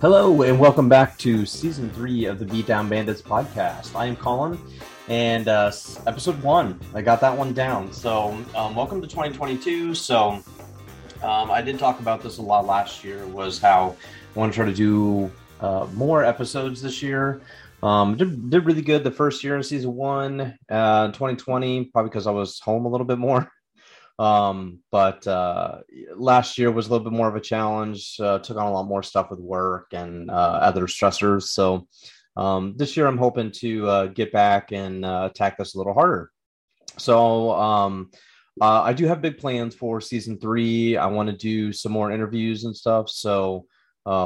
Hello, and welcome back to season three of the Beatdown Bandits podcast. I am Colin, and uh, episode one, I got that one down. So, um, welcome to 2022. So, um, I did talk about this a lot last year. Was how I want to try to do uh, more episodes this year. Um, did, did really good the first year in season one, uh, 2020, probably because I was home a little bit more. Um, but uh, last year was a little bit more of a challenge. Uh, took on a lot more stuff with work and uh, other stressors. So um, this year, I'm hoping to uh, get back and uh, attack this a little harder. So um, I do have big plans for season three. I want to do some more interviews and stuff. So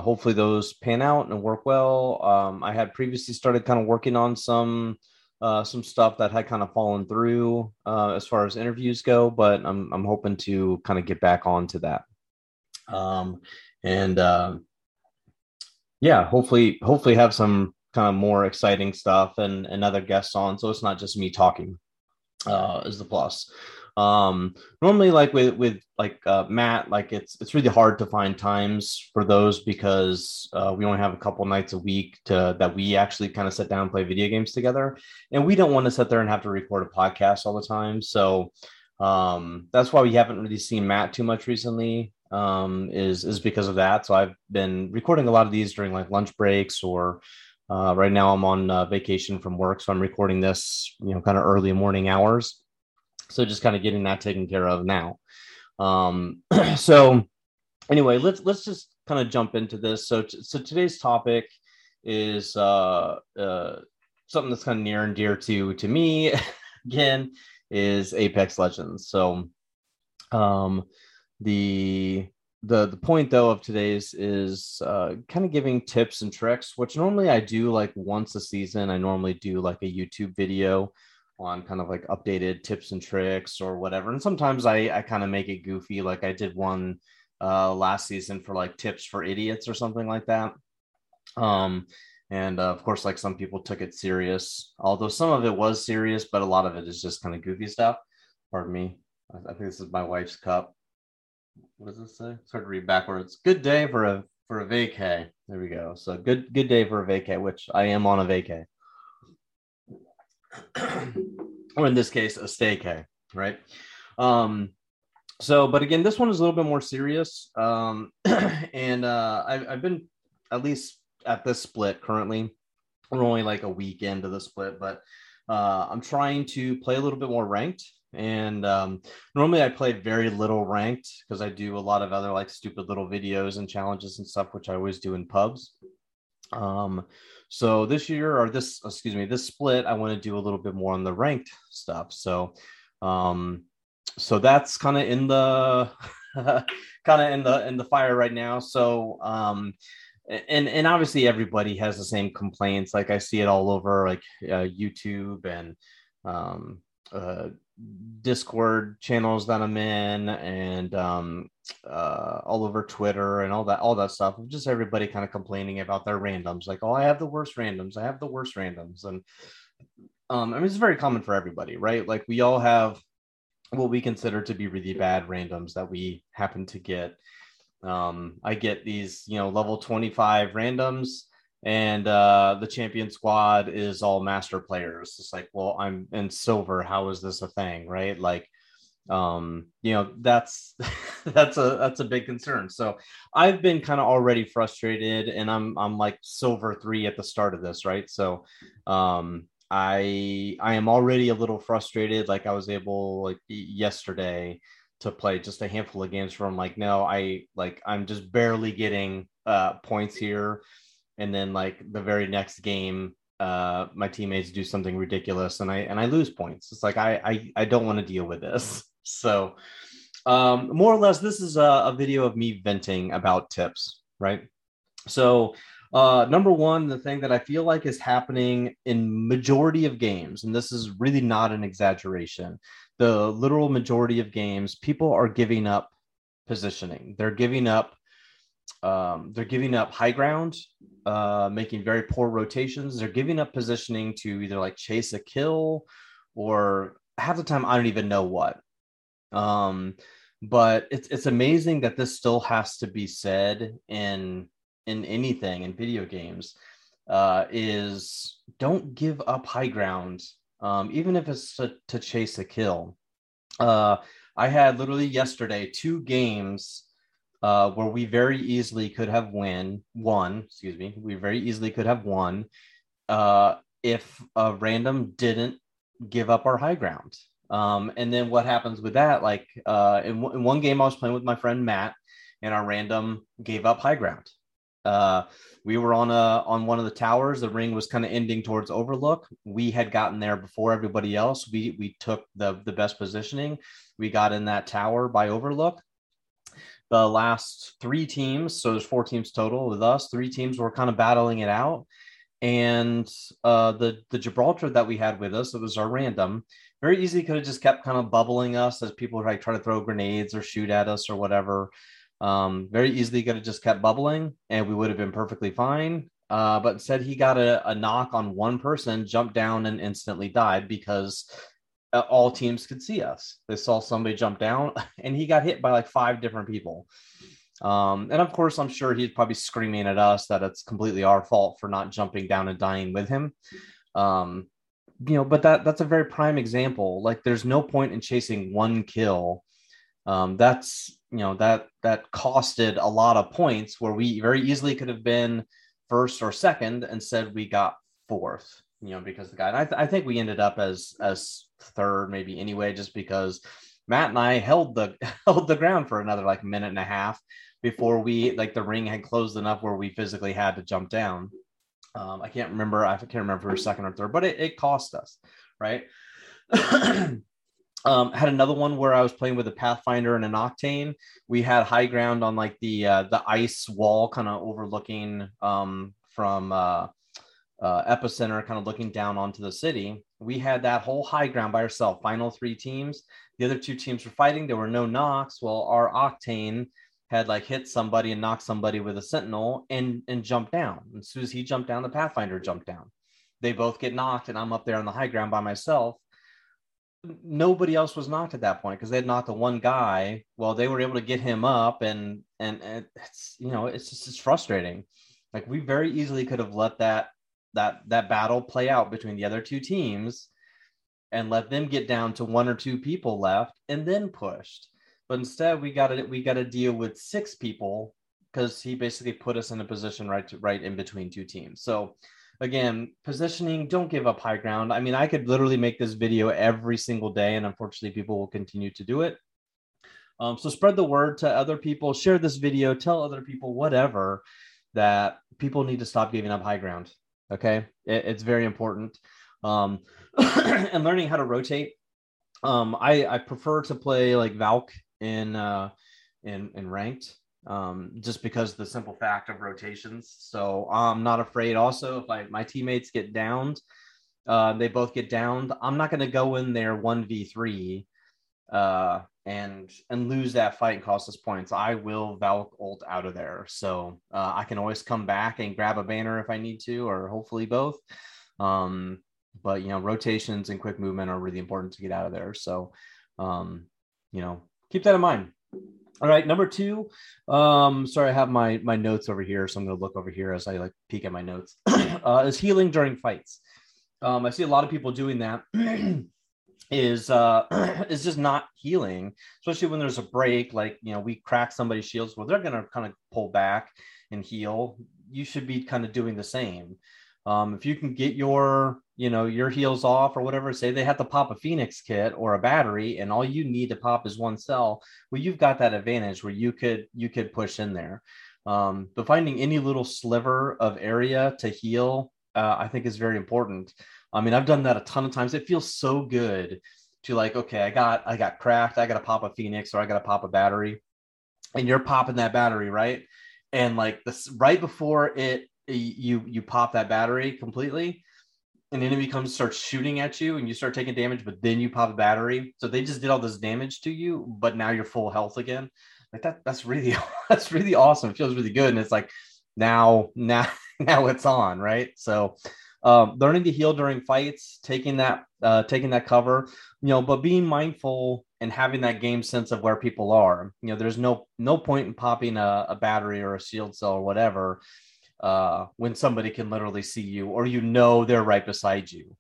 hopefully those pan out and work well. Um, I had previously started kind of working on some uh, some stuff that had kind of fallen through uh, as far as interviews go, but I'm I'm hoping to kind of get back onto that. Um, and uh, yeah, hopefully hopefully have some kind of more exciting stuff and and other guests on, so it's not just me talking. Uh, is the plus um normally like with with like uh, matt like it's it's really hard to find times for those because uh, we only have a couple nights a week to that we actually kind of sit down and play video games together. And we don't want to sit there and have to record a podcast all the time. So um that's why we haven't really seen matt too much recently um is is because of that. So i've been recording a lot of these during like lunch breaks or uh, right now i'm on uh, vacation from work. So i'm recording this you know kind of early morning hours so just kind of getting that taken care of now. Um, so anyway, let's let's just kind of jump into this. So t- so today's topic is uh, uh, something that's kind of near and dear to to me. Again, is Apex Legends. So um, the the the point though of today's is uh, kind of giving tips and tricks, which normally I do like once a season. I normally do like a YouTube video on kind of like updated tips and tricks or whatever. And sometimes I, I kind of make it goofy. Like I did one uh, last season for like tips for idiots or something like that. Um, and uh, of course, like some people took it serious, although some of it was serious, but a lot of it is just kind of goofy stuff. Pardon me. I, think this is my wife's cup. What does it say? It's hard to read backwards. Good day for a for a vacay. There we go. So good good day for a vacay, which I am on a vacay. or in this case, a staycay, right? Um, so, but again, this one is a little bit more serious. Um, and uh, I've, I've been at least at this split currently. We're only like a week into the split, but uh, I'm trying to play a little bit more ranked. And um, normally I play very little ranked because I do a lot of other like stupid little videos and challenges and stuff, which I always do in pubs. Um, so this year, or this, excuse me, this split, I want to do a little bit more on the ranked stuff. So, um, so that's kind of in the kind of in the in the fire right now. So, um, and and obviously everybody has the same complaints. Like I see it all over, like uh, YouTube and um, uh, Discord channels that I'm in, and um, uh, all over Twitter and all that, all that stuff. Just everybody kind of complaining about their randoms, like, "Oh, I have the worst randoms. I have the worst randoms," and um, I mean, it's very common for everybody, right? Like, we all have what we consider to be really bad randoms that we happen to get. Um, I get these, you know, level 25 randoms and uh, the champion squad is all master players. It's like, well, I'm in silver. How is this a thing, right? Like, um, you know, that's that's a that's a big concern. So I've been kind of already frustrated, and I'm I'm like silver three at the start of this, right? So, um, I I am already a little frustrated. Like I was able like yesterday to play just a handful of games from like no i like i'm just barely getting uh points here and then like the very next game uh my teammates do something ridiculous and i and i lose points. It's like i i, I don't want to deal with this. So um more or less this is a, a video of me venting about tips right? So uh, number one, the thing that I feel like is happening in majority of games, and this is really not an exaggeration, the literal majority of games, people are giving up positioning. They're giving up um, they're giving up high ground, uh, making very poor rotations. They're giving up positioning to either like chase a kill or half the time I don't even know what. Um, but it's it's amazing that this still has to be said in in anything in video games. Uh, is don't give up high ground, um, even if it's to, to chase a kill. Uh, I had literally yesterday two games uh, where we very easily could have win won. Excuse me, we very easily could have won uh, if a random didn't give up our high ground. Um, and then what happens with that? Like uh, in, w- in one game, I was playing with my friend Matt, and our random gave up high ground. Uh, we were on a on one of the towers. The ring was kind of ending towards Overlook. We had gotten there before everybody else. We we took the the best positioning. We got in that tower by Overlook. The last three teams, so there's four teams total with us. Three teams were kind of battling it out, and uh, the the Gibraltar that we had with us, it was our random. Very easily could have just kept kind of bubbling us as people like try to throw grenades or shoot at us or whatever. Um, very easily could have just kept bubbling and we would have been perfectly fine. Uh, but instead, he got a, a, knock on one person, jumped down, and instantly died because all teams could see us. They saw somebody jump down, and he got hit by like five different people. Um, and of course, I'm sure he's probably screaming at us that it's completely our fault for not jumping down and dying with him. Um, you know, but that that's a very prime example. Like, there's no point in chasing one kill. Um, that's you know that that costed a lot of points where we very easily could have been first or second and said we got fourth you know because the guy and I, th- I think we ended up as as third maybe anyway just because matt and i held the held the ground for another like minute and a half before we like the ring had closed enough where we physically had to jump down um, i can't remember i can't remember if second or third but it, it cost us right Um, had another one where I was playing with a Pathfinder and an Octane. We had high ground on like the uh, the ice wall, kind of overlooking um, from uh, uh, epicenter, kind of looking down onto the city. We had that whole high ground by ourselves. Final three teams. The other two teams were fighting. There were no knocks. Well, our Octane had like hit somebody and knocked somebody with a Sentinel and and jumped down. As soon as he jumped down, the Pathfinder jumped down. They both get knocked, and I'm up there on the high ground by myself nobody else was knocked at that point because they had knocked the one guy. Well, they were able to get him up, and and, and it's you know it's just it's frustrating. Like we very easily could have let that that that battle play out between the other two teams and let them get down to one or two people left and then pushed. But instead, we got to we got to deal with six people because he basically put us in a position right to, right in between two teams. So again, positioning, don't give up high ground. I mean, I could literally make this video every single day, and unfortunately, people will continue to do it. Um, so spread the word to other people, share this video, tell other people, whatever, that people need to stop giving up high ground. Okay. It, it's very important. Um, and learning how to rotate. Um, I, I prefer to play like Valk in, uh, in, in ranked um, just because the simple fact of rotations. So I'm not afraid. Also, if I, my teammates get downed, uh, they both get downed. I'm not going to go in there one v three uh, and and lose that fight and cost us points. I will Valk ult out of there, so uh, I can always come back and grab a banner if I need to, or hopefully both. Um, but you know, rotations and quick movement are really important to get out of there. So, um, you know, keep that in mind. All right, number two. Um, sorry, I have my my notes over here, so I'm going to look over here as I like peek at my notes. uh, is healing during fights. Um, I see a lot of people doing that. is uh is just not healing, especially when there's a break. Like you know, we crack somebody's shields. Well, they're going to kind of pull back and heal. You should be kind of doing the same. Um, if you can get your you know your heals off or whatever say they have to pop a phoenix kit or a battery and all you need to pop is one cell well you've got that advantage where you could you could push in there um, but finding any little sliver of area to heal uh, i think is very important i mean i've done that a ton of times. It feels so good to like okay i got i got cracked. I got to pop a phoenix or i got to pop a battery. And you're popping that battery right? And like this right before it you you pop that battery completely an enemy comes starts shooting at you and you start taking damage but then you pop a battery. So they just did all this damage to you but now you're full health again. Like that that's really that's really awesome. It feels really good. And it's like now now now it's on right? So um, learning to heal during fights taking that uh, taking that cover you know but being mindful and having that game sense of where people are. You know there's no no point in popping a, a battery or a shield cell or whatever uh, when somebody can literally see you or you know they're right beside you.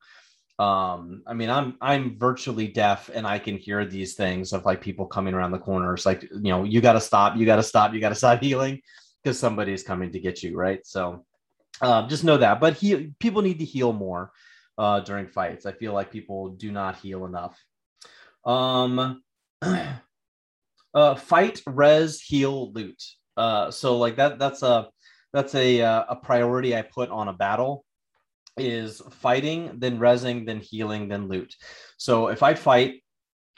Um i mean i'm i'm virtually deaf and i can hear these things of like people coming around the corners like you know you got to stop you got to stop you got to stop healing because somebody's coming to get you right? So um, just know that but he people need to heal more uh during fights. I feel like people do not heal enough. Um uh fight res heal loot. Uh so like that that's a that's a uh, a priority i put on a battle is fighting, then resing, then healing, then loot. So if I fight,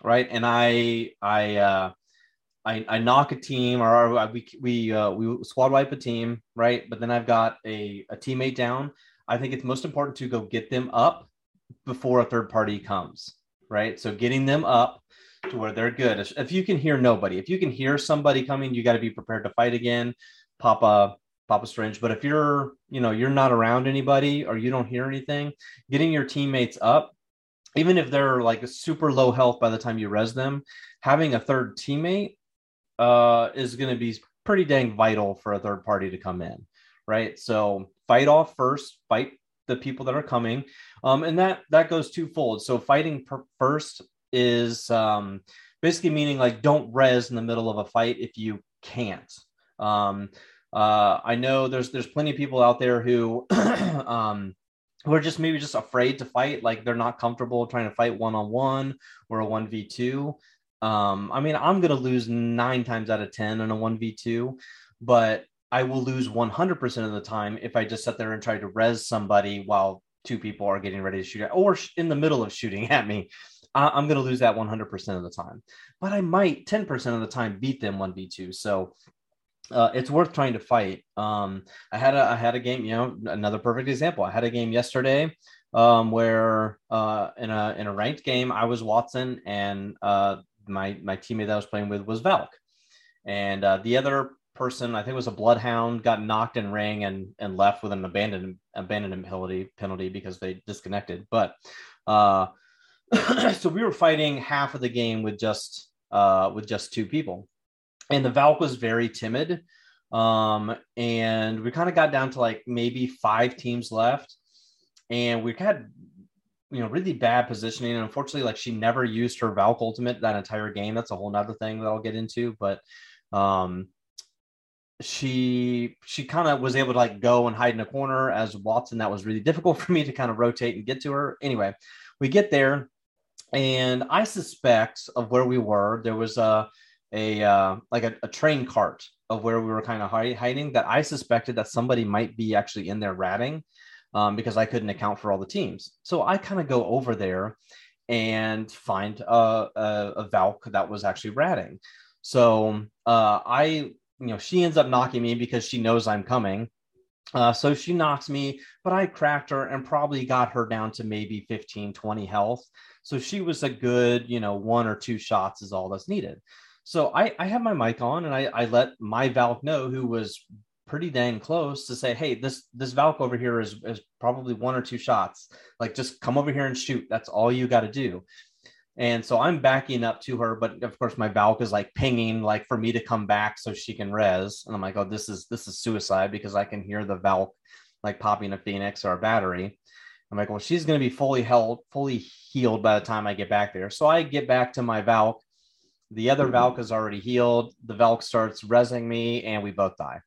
right, and I I uh, I, I knock a team or we we uh, we squad wipe a team, right? But then I've got a, a teammate down. I think it's most important to go get them up before a third party comes, right? So getting them up to where they're good. If you can hear nobody, if you can hear somebody coming, you got to be prepared to fight again. Pop a Papa Strange. But if you're, you know, you're not around anybody or you don't hear anything, getting your teammates up, even if they're like a super low health by the time you res them, having a third teammate uh, is going to be pretty dang vital for a third party to come in, right? So fight off first, fight the people that are coming, um, and that that goes twofold. So fighting per- first is um, basically meaning like don't res in the middle of a fight if you can't. Um, uh, I know there's there's plenty of people out there who um, who are just maybe just afraid to fight, like they're not comfortable trying to fight one on one or a one v two. Um, I mean, I'm gonna lose nine times out of ten in a one v two, but I will lose 100% of the time if I just sit there and try to res somebody while two people are getting ready to shoot at, or in the middle of shooting at me. I'm going to lose that 100% of the time, but I might 10% of the time beat them 1v2. So uh, it's worth trying to fight. Um, I had a I had a game, you know, another perfect example. I had a game yesterday um, where uh, in a in a ranked game, I was Wattson and uh, my my teammate that I was playing with was Valk, and uh, the other person I think was a Bloodhound got knocked in ring and and left with an abandoned abandonment penalty penalty because they disconnected. But uh, so we were fighting half of the game with just uh, with just two people and the Valk was very timid. Um, and we kind of got down to like maybe five teams left, and we had you know really bad positioning. And unfortunately, like she never used her Valk ultimate that entire game. That's a whole nother thing that I'll get into, but um she she kind of was able to like go and hide in a corner as Wattson. That was really difficult for me to kind of rotate and get to her. Anyway, we get there, and I suspect of where we were. There was a a uh, like a, a, train cart of where we were kind of hiding that I suspected that somebody might be actually in there ratting um, because I couldn't account for all the teams. So I kind of go over there and find a, a, a Valk that was actually ratting. So uh, I, you know, she ends up knocking me because she knows I'm coming. Uh, so she knocks me, but I cracked her and probably got her down to maybe 15, 20 health. So she was a good, you know, one or two shots is all that's needed. So I, I have my mic on and I, I let my Valk know who was pretty dang close to say, hey, this this Valk over here is, is probably one or two shots. Like just come over here and shoot. That's all you got to do. And so I'm backing up to her, but of course my Valk is like pinging, like for me to come back so she can res. And I'm like, oh, this is this is suicide because I can hear the Valk like popping a Phoenix or a battery. I'm like, well, she's going to be fully held, fully healed by the time I get back there. So I get back to my Valk the other mm-hmm. Valk is already healed. The Valk starts resing me, and we both die.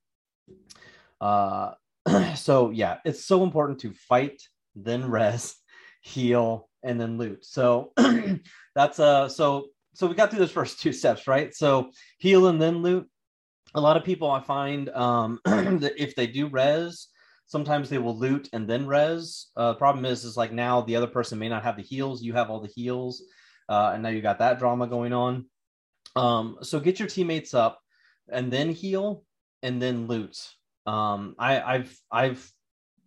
Uh, so yeah, it's so important to fight, then res, heal, and then loot. So that's uh so so we got through those first two steps, right? So heal and then loot. A lot of people I find um that if they do res, sometimes they will loot and then res. Uh, problem is, is like now the other person may not have the heals. You have all the heals, uh, and now you got that drama going on. Um, so get your teammates up and then heal and then loot. Um, I, I've I've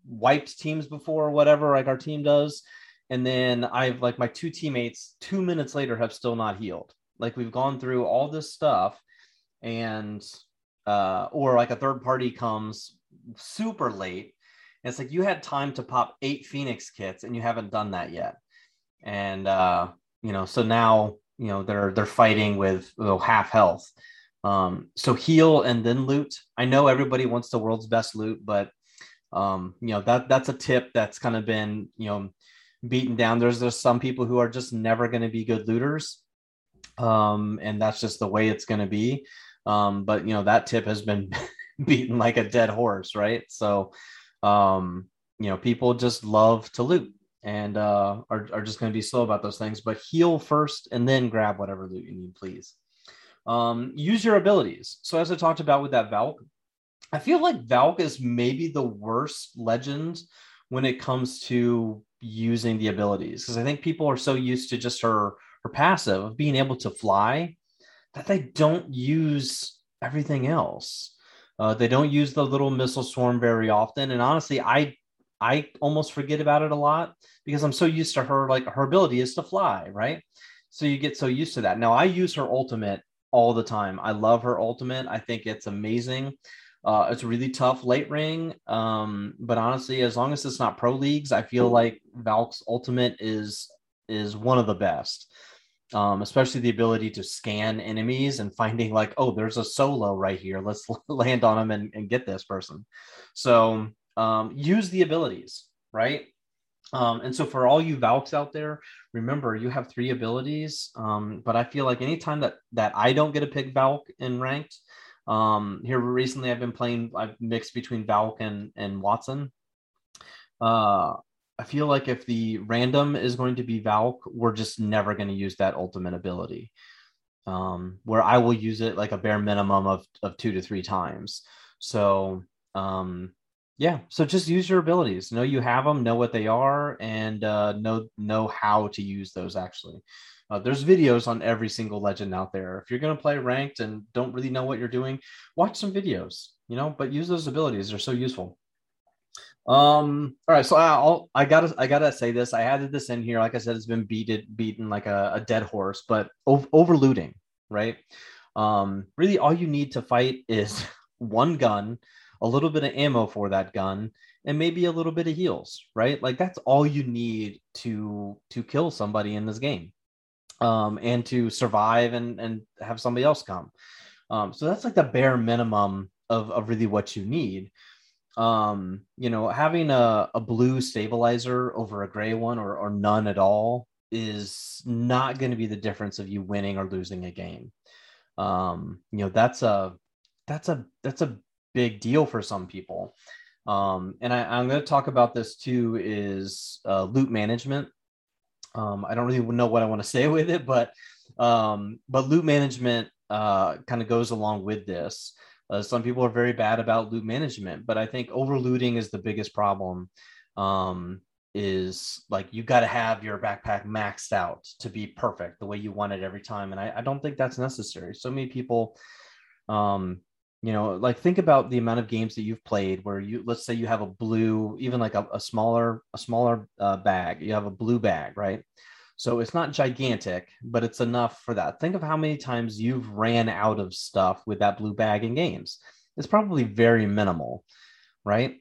wiped teams before or whatever, like our team does, and then I've like my two teammates two minutes later have still not healed. Like we've gone through all this stuff, and uh, or like a third party comes super late. it's like you had time to pop eight Phoenix kits and you haven't done that yet. And uh, you know, so now you know they're they're fighting with you know, half health. Um, so heal and then loot. I know everybody wants the world's best loot, but um, you know that that's a tip that's kind of been you know beaten down. There's there's some people who are just never going to be good looters, um, and that's just the way it's going to be. Um, but you know that tip has been beaten like a dead horse, right? So, um, you know, people just love to loot and uh, are are just going to be slow about those things. But heal first, and then grab whatever loot you need, please. Um, use your abilities. So as I talked about with that Valk, I feel like Valk is maybe the worst legend when it comes to using the abilities because I think people are so used to just her her passive of being able to fly that they don't use everything else. Uh, they don't use the little missile swarm very often, and honestly, I I almost forget about it a lot because I'm so used to her. Like her ability is to fly, right? So you get so used to that. Now I use her ultimate all the time. I love her ultimate. I think it's amazing. Uh, it's really tough late ring, um, but honestly, as long as it's not pro leagues, I feel like Valk's ultimate is is one of the best um, especially the ability to scan enemies and finding like, oh, there's a solo right here. Let's land on them and, and get this person. So um, use the abilities, right? Um, and so for all you Valks out there, remember you have three abilities. Um, but I feel like anytime that that I don't get a pick Valk in ranked, um, here recently I've been playing. I've mixed between Valk and and Wattson. Uh, I feel like if the random is going to be Valk, we're just never going to use that ultimate ability. Um, where I will use it like a bare minimum of, of two to three times. So, um, yeah, so just use your abilities. Know you have them, know what they are, and uh, know know how to use those. Actually, uh, there's videos on every single legend out there. If you're going to play ranked and don't really know what you're doing, watch some videos. You know, but use those abilities. They're so useful. Um. All right. So I'll. I gotta. I gotta say this. I added this in here. Like I said, it's been beaten, beaten like a, a dead horse. But over, over looting, right? Um. Really, all you need to fight is one gun, a little bit of ammo for that gun, and maybe a little bit of heals. Right? Like that's all you need to to kill somebody in this game, um, and to survive and and have somebody else come. Um. So that's like the bare minimum of of really what you need um you know having a, a blue stabilizer over a gray one or, or none at all is not going to be the difference of you winning or losing a game um you know that's a that's a that's a big deal for some people um and I, i'm going to talk about this too is uh, loot management um i don't really know what i want to say with it but um but loot management uh kind of goes along with this uh, some people are very bad about loot management, but I think overlooting is the biggest problem. Um, is like you got to have your backpack maxed out to be perfect the way you want it every time, and I, I don't think that's necessary. So many people, um, you know, like think about the amount of games that you've played where you let's say you have a blue, even like a, a smaller a smaller uh, bag, you have a blue bag, right? So it's not gigantic, but it's enough for that. Think of how many times you've ran out of stuff with that blue bag in games. It's probably very minimal, right?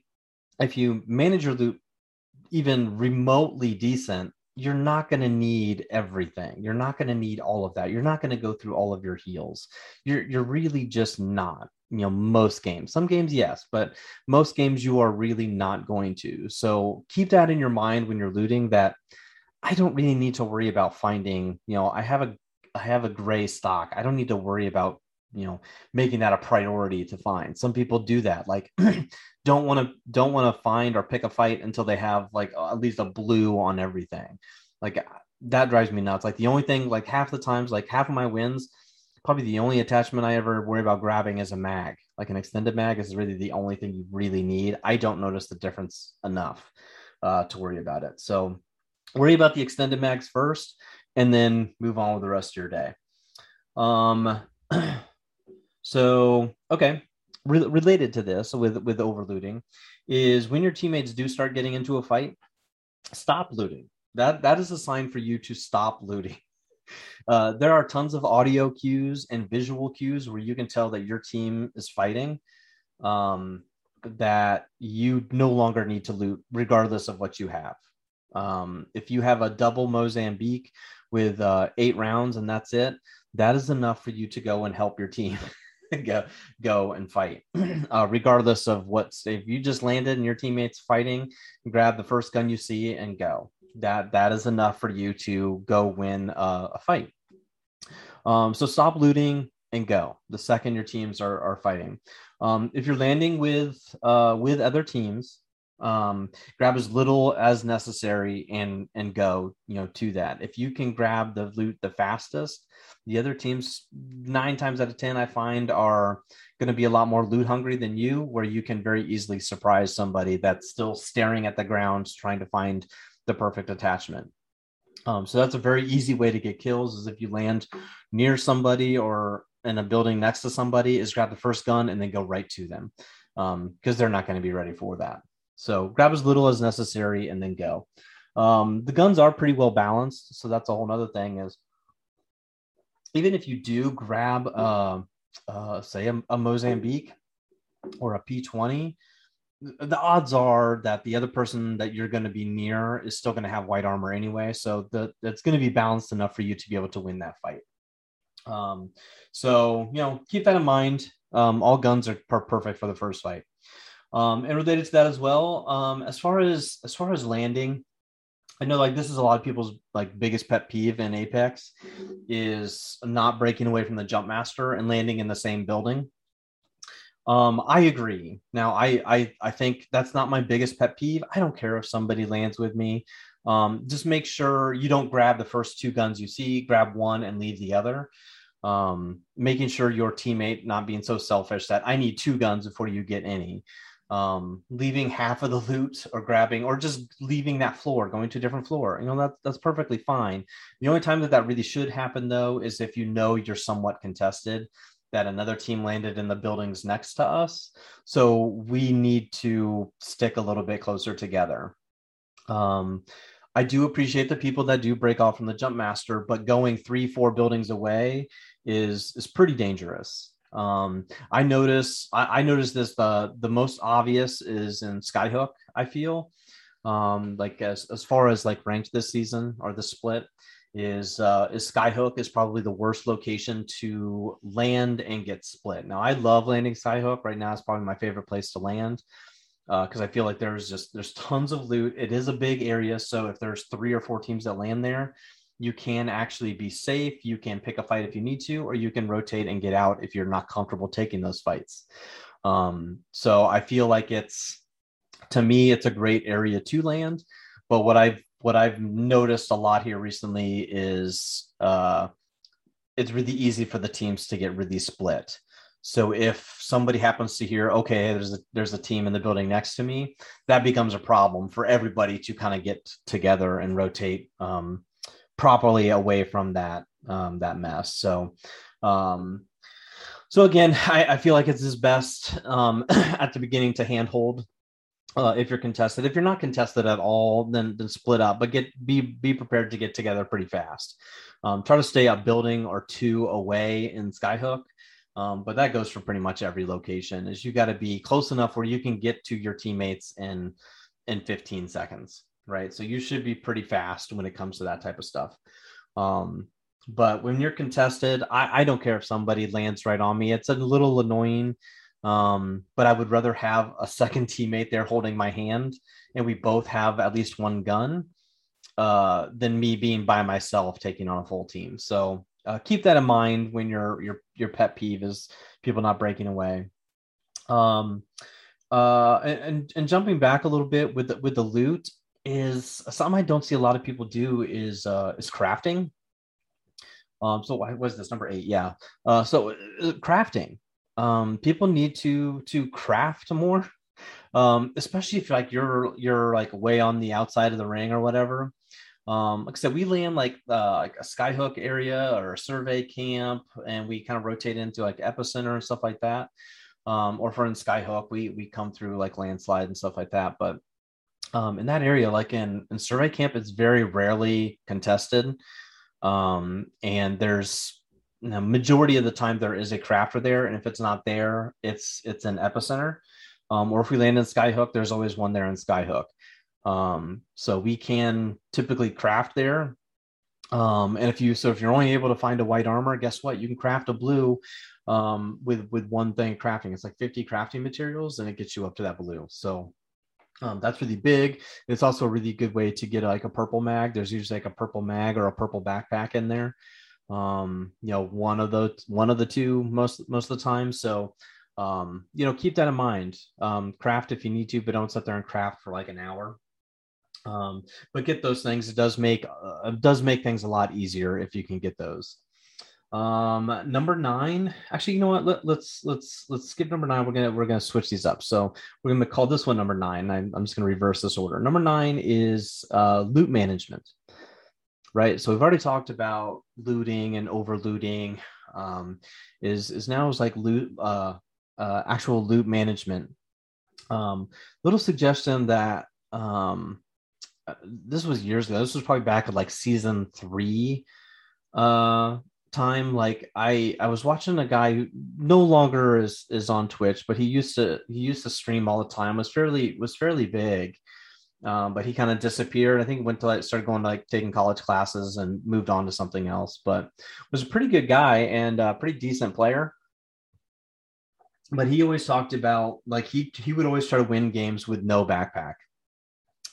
If you manage your loot even remotely decent, you're not going to need everything. You're not going to need all of that. You're not going to go through all of your heals. You're you're really just not. You know, most games. Some games yes, but most games you are really not going to. So keep that in your mind when you're looting that I don't really need to worry about finding, you know, I have a I have a gray stock. I don't need to worry about, you know, making that a priority to find. Some people do that. Like don't want to don't want to find or pick a fight until they have like at least a blue on everything. Like that drives me nuts. Like the only thing like half the times like half of my wins probably the only attachment I ever worry about grabbing is a mag. Like an extended mag is really the only thing you really need. I don't notice the difference enough uh, to worry about it. So worry about the extended mags first and then move on with the rest of your day. Um, so, okay. Re- related to this with, with overlooting is when your teammates do start getting into a fight, stop looting. That, that is a sign for you to stop looting. Uh, there are tons of audio cues and visual cues where you can tell that your team is fighting um, that you no longer need to loot regardless of what you have. Um, if you have a double mozambique with uh, eight rounds and that's it that is enough for you to go and help your team go go and fight. Uh, regardless of what if you just landed and your teammates fighting grab the first gun you see and go that that is enough for you to go win a fight. Um, so stop looting and go the second your teams are, are fighting. Um, if you're landing with uh, with other teams um, grab as little as necessary and and go you know to that. If you can grab the loot the fastest the other teams nine times out of ten i find are going to be a lot more loot hungry than you where you can very easily surprise somebody that's still staring at the ground trying to find the perfect attachment um, so that's a very easy way to get kills is if you land near somebody or in a building next to somebody is grab the first gun and then go right to them because um, they're not going to be ready for that so grab as little as necessary and then go. Um, the guns are pretty well balanced, so that's a whole other thing. Is even if you do grab, uh, uh, say, a, a Mozambique or a P20, the odds are that the other person that you're going to be near is still going to have white armor anyway. So the, it's going to be balanced enough for you to be able to win that fight. Um, so, you know, keep that in mind. Um, all guns are per- perfect for the first fight. Um, and related to that as well, um, as far as as far as landing, I know like this is a lot of people's like biggest pet peeve in Apex is not breaking away from the jump master and landing in the same building. Um, I agree. Now, I, I I think that's not my biggest pet peeve. I don't care if somebody lands with me. Um, just make sure you don't grab the first two guns you see. Grab one and leave the other. Um, making sure your teammate not being so selfish that I need two guns before you get any um, leaving half of the loot or grabbing or just leaving that floor, going to a different floor. You know, that, that's perfectly fine. The only time that that really should happen, though, is if you know you're somewhat contested, that another team landed in the buildings next to us. So we need to stick a little bit closer together. Um, I do appreciate the people that do break off from the jump master, but going three, four buildings away is is pretty dangerous. Um, I notice I, I notice this the the most obvious is in Skyhook. I feel um, like as as far as like ranked this season or the split is uh, is Skyhook is probably the worst location to land and get split. Now I love landing Skyhook right now. It's probably my favorite place to land Uh, because uh, I feel like there's just there's tons of loot. It is a big area, so if there's three or four teams that land there, you can actually be safe. You can pick a fight if you need to, or you can rotate and get out if you're not comfortable taking those fights. Um, so I feel like it's to me, it's a great area to land. But what I've what I've noticed a lot here recently is uh, it's really easy for the teams to get really split. So if somebody happens to hear, okay, there's a there's a team in the building next to me, that becomes a problem for everybody to kind of get together and rotate um, properly away from that um, that mess. So, um, so again, I, I feel like it's his best um, at the beginning to handhold uh, if you're contested. If you're not contested at all, then then split up, but get be be prepared to get together pretty fast. Um, try to stay a building or two away in Skyhook. Um, but that goes for pretty much every location. Is you got to be close enough where you can get to your teammates in in 15 seconds right? So you should be pretty fast when it comes to that type of stuff. Um, but when you're contested, I, I don't care if somebody lands right on me. It's a little annoying, um, but I would rather have a second teammate there holding my hand and we both have at least one gun uh, than me being by myself taking on a full team. So uh, keep that in mind when your your your pet peeve is people not breaking away. Um, uh, and and jumping back a little bit with the, with the loot, is something I don't see a lot of people do is uh, is crafting. Um, so what was this number eight? Yeah. Uh, so uh, crafting. Um, people need to to craft more, um, especially if like you're you're like way on the outside of the ring or whatever. Um, like I said, we land like uh, like a skyhook area or a survey camp, and we kind of rotate into like epicenter and stuff like that. Um, or for in skyhook, we we come through like landslide and stuff like that. But um, in that area, like in, in survey camp, it's very rarely contested. Um, and there's the majority of the time there is a crafter there, and if it's not there, it's it's an epicenter. Um, or if we land in Skyhook, there's always one there in Skyhook. Um, so we can typically craft there. Um, and if you so if you're only able to find a white armor, guess what? You can craft a blue um, with with one thing crafting. It's like 50 crafting materials, and it gets you up to that blue. So um, that's really big. It's also a really good way to get like a purple mag. There's usually like a purple mag or a purple backpack in there. Um, you know, one of the one of the two most most of the time. So um, you know, keep that in mind. Um, craft if you need to, but don't sit there and craft for like an hour. Um, but get those things. It does make uh, it does make things a lot easier if you can get those. Um, number nine. Actually, you know what? Let, let's let's let's skip number nine. We're gonna we're gonna switch these up. So we're gonna call this one number nine. I'm, I'm just gonna reverse this order. Number nine is uh, loot management. Right. So we've already talked about looting and overlooting. Um, is is now is like loot uh, uh, actual loot management. Um, little suggestion that um, uh, this was years ago. This was probably back at like season three uh time like i i was watching a guy who no longer is is on twitch but he used to he used to stream all the time was fairly was fairly big um, but he kind of disappeared. I think went to like started going to like taking college classes and moved on to something else but was a pretty good guy and a pretty decent player. But he always talked about like he he would always try to win games with no backpack.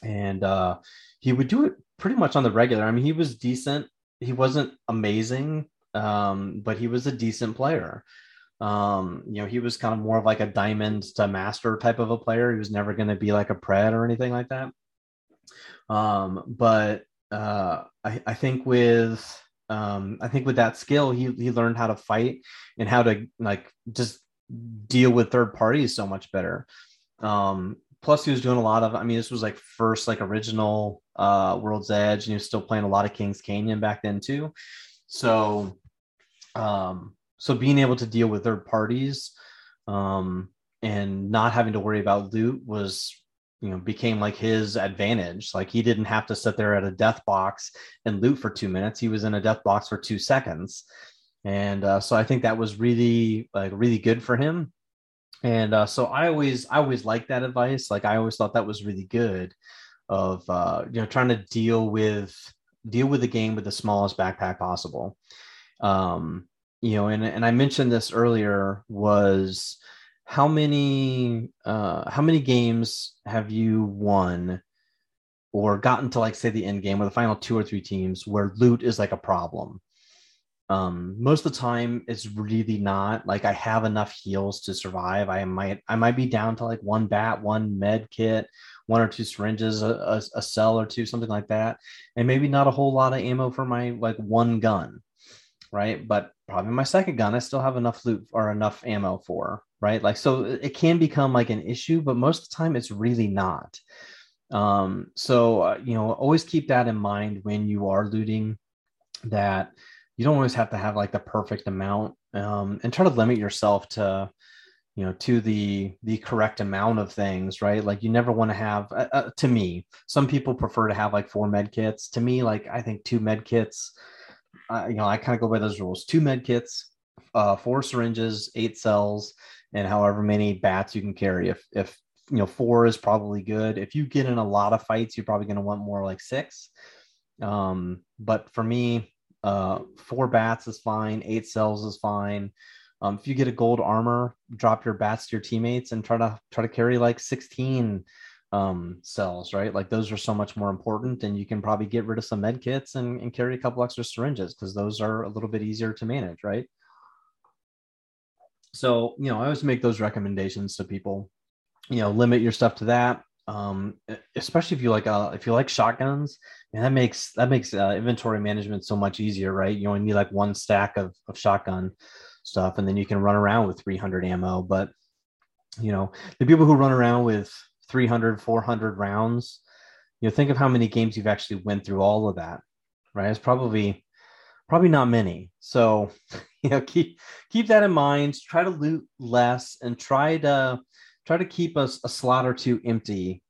And uh he would do it pretty much on the regular. I mean he was decent. He wasn't amazing um, but he was a decent player. Um, you know, he was kind of more of like a diamond to master type of a player. He was never going to be like a pred or anything like that. Um, but uh, I, I think with um, I think with that skill, he he learned how to fight and how to like just deal with third parties so much better. Um, plus, he was doing a lot of. I mean, this was like first like original uh, World's Edge, and he was still playing a lot of Kings Canyon back then too. So um, so being able to deal with third parties um, and not having to worry about loot was you know became like his advantage. Like he didn't have to sit there at a death box and loot for two minutes. He was in a death box for two seconds. And uh, so i think that was really like really good for him. And uh, so i always i always liked that advice. Like i always thought that was really good of uh, you know trying to deal with deal with the game with the smallest backpack possible. Um, you know, and and I mentioned this earlier was how many uh, how many games have you won or gotten to like say the end game or the final two or three teams where loot is like a problem? Um, most of the time it's really not like I have enough heals to survive. I might I might be down to like one bat, one med kit, one or two syringes, a, a, a cell or two, something like that, and maybe not a whole lot of ammo for my like one gun right? But probably my second gun, I still have enough loot or enough ammo for, right? Like, so it can become like an issue, but most of the time it's really not. Um, so, uh, you know, always keep that in mind when you are looting that you don't always have to have like the perfect amount um, and try to limit yourself to, you know to the the correct amount of things right like you never want to have uh, uh, to me some people prefer to have like four med kits to me like i think two med kits you know, I kind of go by those rules: two med kits, uh, four syringes, eight cells, and however many bats you can carry. If if you know four is probably good. If you get in a lot of fights, you're probably going to want more like six. Um, but for me, uh, four bats is fine. Eight cells is fine. Um, if you get a gold armor, drop your bats to your teammates and try to try to carry like 16 um, cells, right? Like those are so much more important, and you can probably get rid of some med kits and, and carry a couple extra syringes because those are a little bit easier to manage, right? So, you know, I always make those recommendations to people. You know, limit your stuff to that. Um, especially if you like uh, if you like shotguns, and that makes that makes uh, inventory management so much easier, right? You only need like one stack of, of shotgun stuff, and then you can run around with 300 ammo. But you know, the people who run around with 300 400 rounds you know think of how many games you've actually went through all of that right it's probably probably not many so you know keep keep that in mind try to loot less and try to try to keep a, a slot or two empty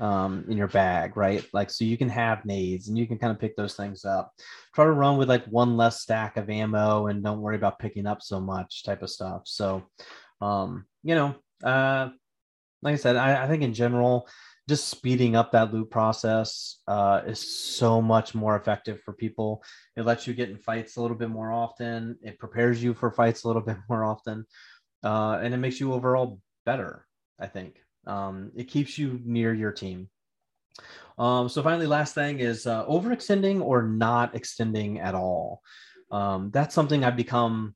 um, in your bag, right? Like, so you can have nades and you can kind of pick those things up. Try to run with like one less stack of ammo and don't worry about picking up so much type of stuff. So, um, you know, uh, like I said, I, I think in general, just speeding up that loot process uh, is so much more effective for people. It lets you get in fights a little bit more often. It prepares you for fights a little bit more often, uh, and it makes you overall better. I think um, it keeps you near your team. Um, so finally, last thing is uh, overextending or not extending at all. Um, that's something I've become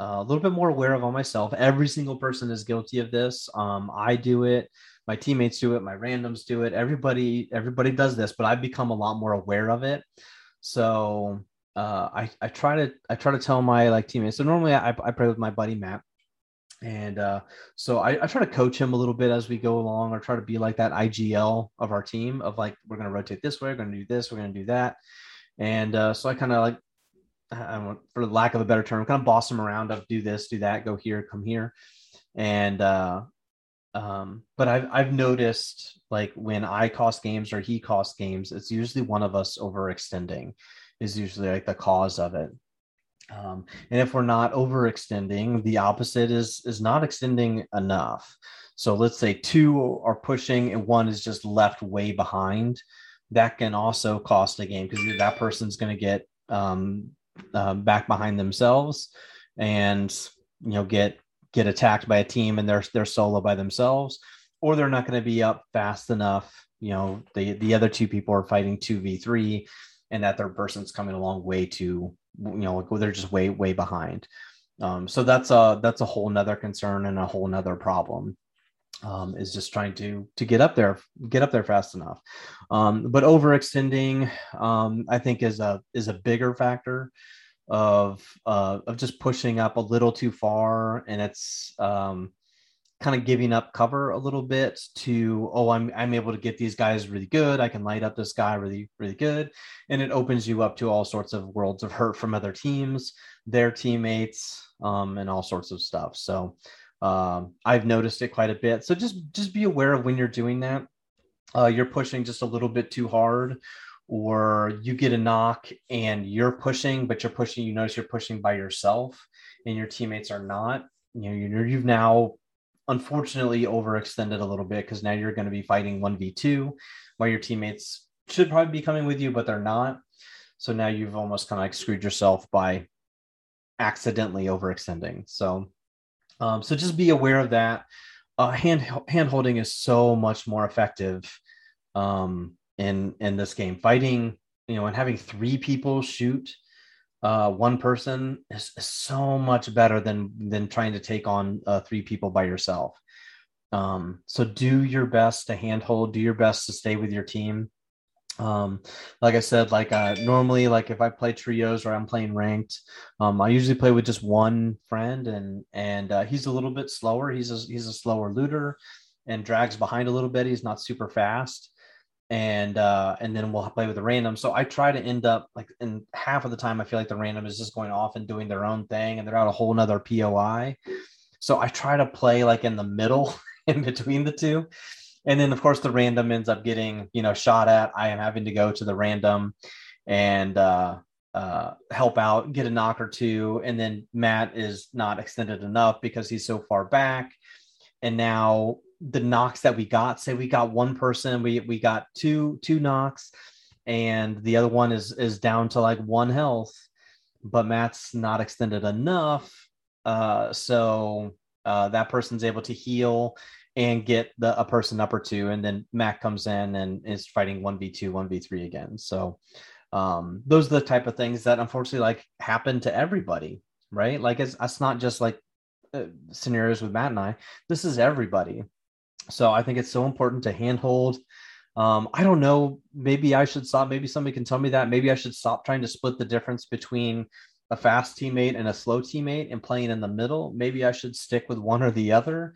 a little bit more aware of on myself. Every single person is guilty of this. Um, I do it. My teammates do it. My randoms do it. Everybody, everybody does this, but I've become a lot more aware of it. So uh, I, I try to, I try to tell my like teammates. So normally I, I play with my buddy Matt, and uh, so I, I, try to coach him a little bit as we go along, or try to be like that IGL of our team of like we're going to rotate this way, we're going to do this, we're going to do that, and uh, so I kind of like I want, for lack of a better term, kind of boss them around of do this, do that, go here, come here. And uh um, but I've I've noticed like when I cost games or he costs games, it's usually one of us overextending is usually like the cause of it. Um, and if we're not overextending, the opposite is is not extending enough. So let's say two are pushing and one is just left way behind. That can also cost a game because that person's going to get um, uh, back behind themselves and you know get get attacked by a team and they're they're solo by themselves or they're not going to be up fast enough. You know the the other two people are fighting 2v3 and that third person's coming along way too you know they're just way way behind. Um, so that's a that's a whole nother concern and a whole nother problem um, is just trying to to get up there get up there fast enough. Um, but overextending um, i think is a is a bigger factor of uh, of just pushing up a little too far and it's um, kind of giving up cover a little bit to oh I'm I'm able to get these guys really good. I can light up this guy really really good. And it opens you up to all sorts of worlds of hurt from other teams their teammates um, and all sorts of stuff. So um, I've noticed it quite a bit. So just just be aware of when you're doing that. Uh, you're pushing just a little bit too hard, or you get a knock and you're pushing, but you're pushing. You notice you're pushing by yourself, and your teammates are not. You know, you're, you've now unfortunately overextended a little bit because now you're going to be fighting one v two, while your teammates should probably be coming with you, but they're not. So now you've almost kind of like screwed yourself by accidentally overextending. So um, so just be aware of that. Uh, hand hand holding is so much more effective um, in in this game. Fighting, you know, and having three people shoot uh, one person is, is, so much better than than trying to take on uh, three people by yourself. Um, so do your best to handhold. Do your best to stay with your team um like i said like uh normally like if i play trios or i'm playing ranked um i usually play with just one friend and and uh, he's a little bit slower. He's a he's a slower looter and drags behind a little bit. He's not super fast. And uh and then we'll play with the random. So i try to end up like in half of the time i feel like the random is just going off and doing their own thing and they're out a whole nother poi so i try to play like in the middle in between the two and then of course the random ends up getting you know shot at. I am having to go to the random and uh, uh, help out get a knock or two. And then matt is not extended enough because he's so far back. And now the knocks that we got say we got one person we we got two two knocks and the other one is is down to like one health but matt's not extended enough. Uh so uh that person's able to heal and get the a person up or two, and then Mac comes in and is fighting one v two, one v three again. So um, those are the type of things that unfortunately like happen to everybody, right? Like it's it's not just like uh, scenarios with Matt and I. This is everybody. So I think it's so important to handhold. Um, I don't know. Maybe I should stop. Maybe somebody can tell me that. Maybe I should stop trying to split the difference between a fast teammate and a slow teammate and playing in the middle. Maybe I should stick with one or the other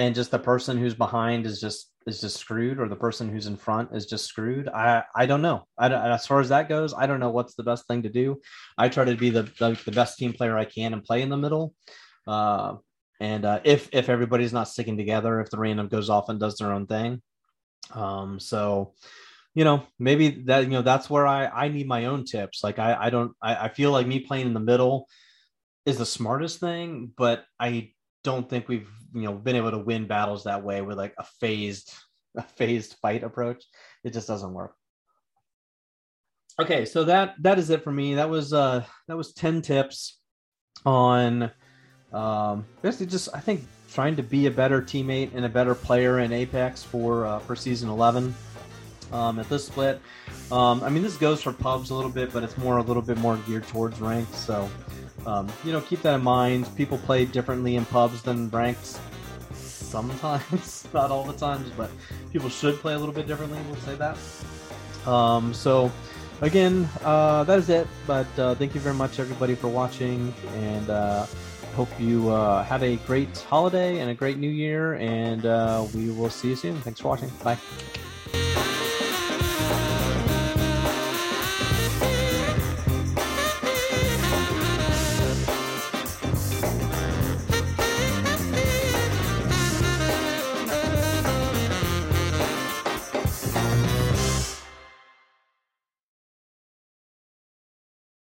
and just the person who's behind is just is just screwed or the person who's in front is just screwed. I i don't know. I, as far as that goes i don't know what's the best thing to do. I try to be the the, the best team player i can and play in the middle. Uh, and uh, if if everybody's not sticking together if the random goes off and does their own thing. Um, so you know, maybe that you know that's where I I need my own tips. Like I I don't I, I feel like me playing in the middle is the smartest thing, but I don't think we've you know been able to win battles that way with like a phased a phased fight approach. It just doesn't work. Okay, so that that is it for me. That was uh that was 10 tips on um basically just I think trying to be a better teammate and a better player in Apex for uh, for season 11 um, at this split. Um, I mean, this goes for pubs a little bit, but it's more a little bit more geared towards ranked. So, um, you know, keep that in mind. People play differently in pubs than ranked sometimes, not all the times, but people should play a little bit differently. We'll say that. Um, so, again, uh, that is it. But uh, thank you very much, everybody, for watching, and uh, hope you uh, have a great holiday and a great new year. And uh, we will see you soon. Thanks for watching. Bye.